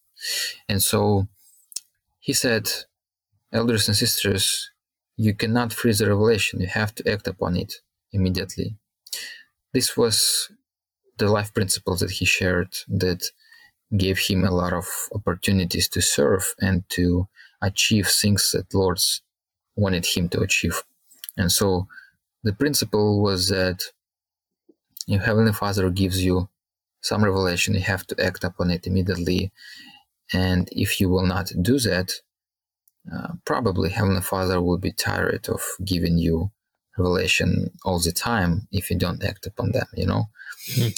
And so he said, elders and sisters, you cannot freeze the revelation, you have to act upon it immediately. This was the life principles that he shared that gave him a lot of opportunities to serve and to achieve things that Lord's wanted him to achieve. And so the principle was that if Heavenly Father gives you some revelation, you have to act upon it immediately. And if you will not do that, uh, probably Heavenly Father will be tired of giving you revelation all the time if you don't act upon them, you know? Hmm.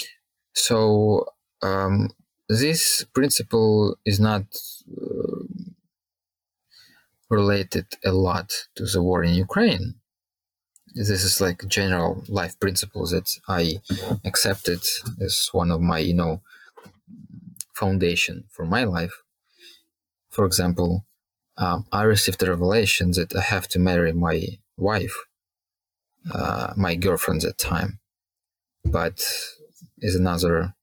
So um, this principle is not uh, related a lot to the war in Ukraine. This is like general life principles that I accepted as one of my, you know, foundation for my life. For example, um, I received a revelation that I have to marry my wife, uh, my girlfriend at the time, but is another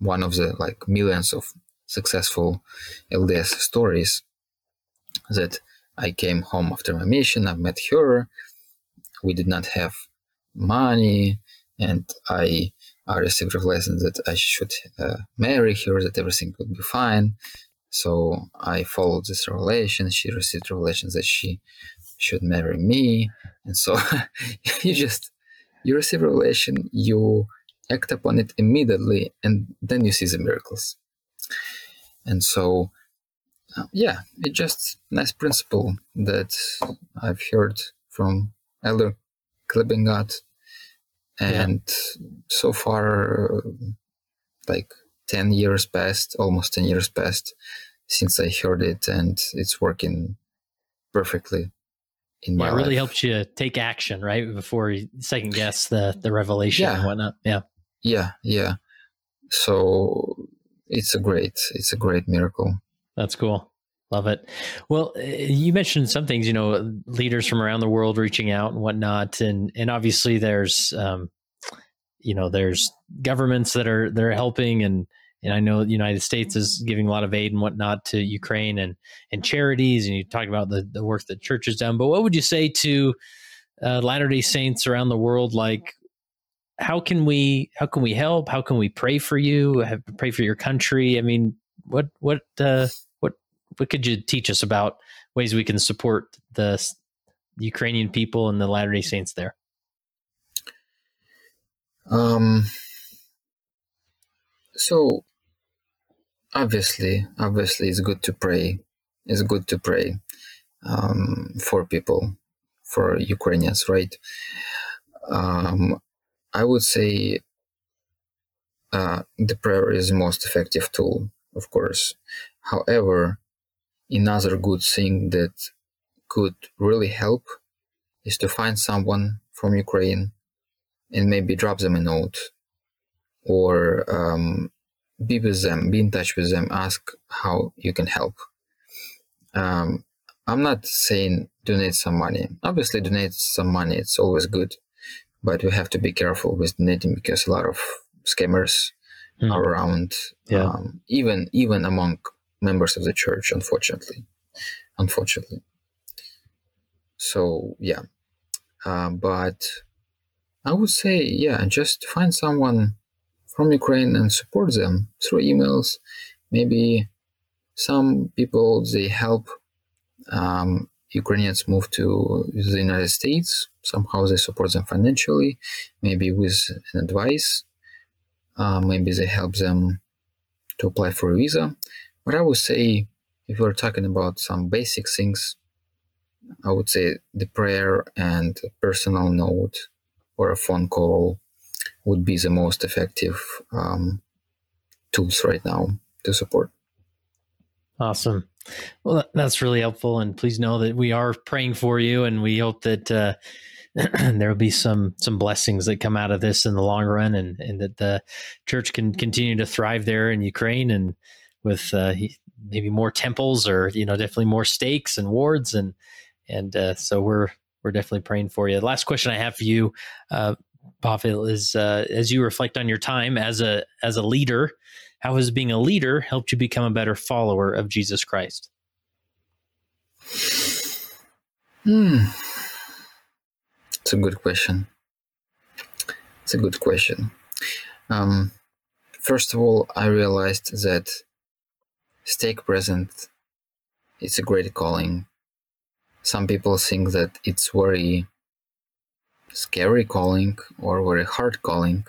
one of the like millions of successful LDS stories that I came home after my mission. I met her. We did not have money, and I, I received revelation that I should uh, marry her, that everything would be fine. So I followed this revelation. She received revelations that she should marry me, and so you just you receive revelation, you act upon it immediately, and then you see the miracles. And so, uh, yeah, it's just nice principle that I've heard from Elder Klebingat, and so far, uh, like ten years passed, almost ten years passed since I heard it, and it's working perfectly in my Yeah, it really life. helps you take action, right? Before you second guess the the revelation and whatnot. Yeah. Yeah, yeah. So it's a great, it's a great miracle. That's cool. Love it. Well, uh, you mentioned some things, you know, leaders from around the world reaching out and whatnot, and and obviously there's, um, you know, there's governments that are they're helping, and and I know the United States is giving a lot of aid and whatnot to Ukraine and and charities, and you talk about the the work that church has done. But what would you say to uh, Latter Day Saints around the world, like? How can we how can we help? How can we pray for you? Have, pray for your country? I mean, what what uh, what could you teach us about ways we can support the Ukrainian people and the Latter Day Saints there? Um, so obviously, obviously, it's good to pray. It's good to pray um, for people, for Ukrainians, right? Um, I would say uh, the prayer is the most effective tool, of course. However, another good thing that could really help is to find someone from Ukraine and maybe drop them a note or um, be with them, be in touch with them, ask how you can help. Um, I'm not saying donate some money. Obviously, donate some money, it's always good, but we have to be careful with donating because a lot of scammers Hmm. are around, Yeah. um, even even among members of the church, unfortunately. Unfortunately. So yeah, uh, but I would say yeah, just find someone from Ukraine and support them through emails. Maybe some people they help um, Ukrainians move to the United States. Somehow they support them financially, maybe with an advice. Uh, maybe they help them to apply for a visa. But I would say, if we're talking about some basic things, I would say the prayer and personal note or a phone call would be the most effective um, tools right now to support. Awesome. Well, that's really helpful. And please know that we are praying for you, and we hope that uh, there will be some some blessings that come out of this in the long run, and and that the church can continue to thrive there in Ukraine, and with uh, maybe more temples, or you know, definitely more stakes and wards, and and uh, so we're we're definitely praying for you. The last question I have for you, uh, is uh, as you reflect on your time as a as a leader how has being a leader helped you become a better follower of Jesus Christ? Hmm. It's a good question. It's a good question. Um, first of all, I realized that stake present it's a great calling. Some people think that it's very scary calling or very hard calling,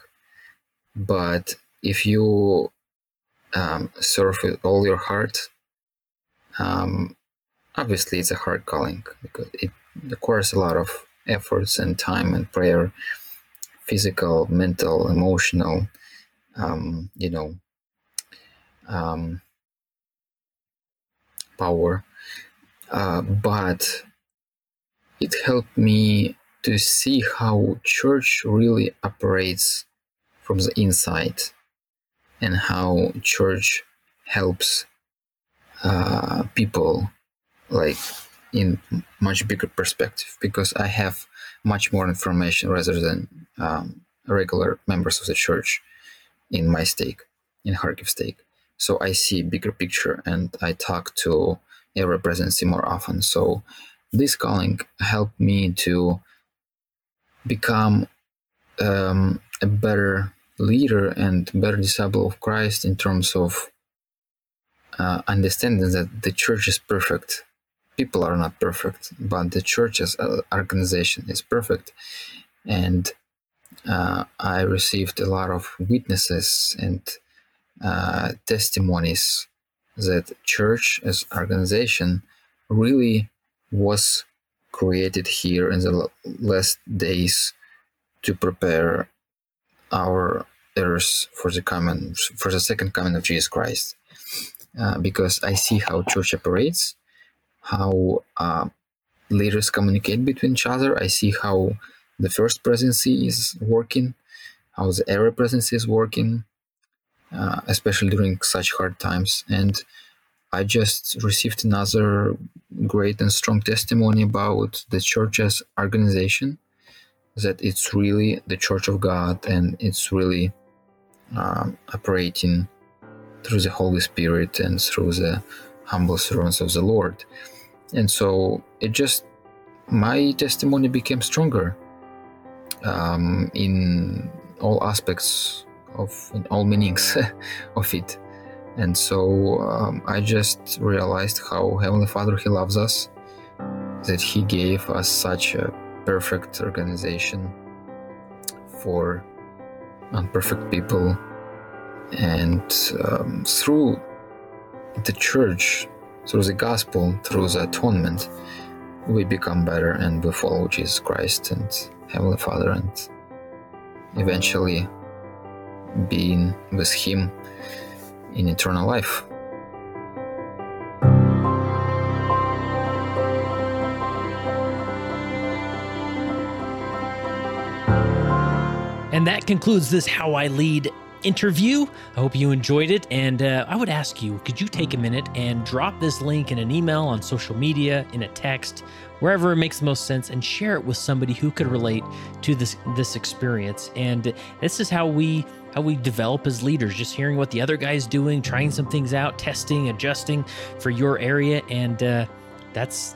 but if you um, serve with all your heart. Um, obviously, it's a hard calling because it requires a lot of efforts and time and prayer, physical, mental, emotional, um, you know, um, power. Uh, but it helped me to see how church really operates from the inside and how church helps uh, people like in much bigger perspective because I have much more information rather than um, regular members of the church in my stake in Kharkiv stake. So I see bigger picture and I talk to area presidency more often. So this calling helped me to become um, a better leader and better disciple of Christ in terms of uh, understanding that the church is perfect. People are not perfect, but the church as an organization is perfect. And uh, I received a lot of witnesses and uh, testimonies that church as organization really was created here in the last days to prepare our earth for the coming for the second coming of Jesus Christ. Uh, because I see how church operates, how uh, leaders communicate between each other. I see how the first presidency is working, how the area presidency is working, uh, especially during such hard times. And I just received another great and strong testimony about the church's organization that it's really the Church of God and it's really um, operating through the Holy Spirit and through the humble servants of the Lord. And so it just, my testimony became stronger um, in all aspects of, in all meanings of it. And so um, I just realized how Heavenly Father, He loves us, that He gave us such a perfect organization for imperfect people and um, through the church through the gospel through the atonement we become better and we follow jesus christ and heavenly father and eventually being with him in eternal life And that concludes this How I Lead interview. I hope you enjoyed it. And uh, I would ask you could you take a minute and drop this link in an email, on social media, in a text, wherever it makes the most sense, and share it with somebody who could relate to this this experience. And this is how we how we develop as leaders, just hearing what the other guy's doing, trying some things out, testing, adjusting for your area. And uh, that's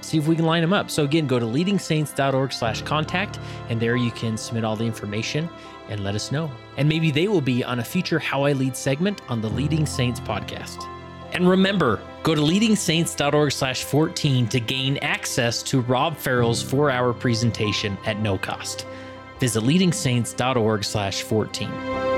see if we can line them up. So again, go to leadingsaints.org slash contact, and there you can submit all the information and let us know. And maybe they will be on a future How I Lead segment on the Leading Saints podcast. And remember, go to leadingsaints.org slash 14 to gain access to Rob Farrell's four-hour presentation at no cost. Visit leadingsaints.org slash 14.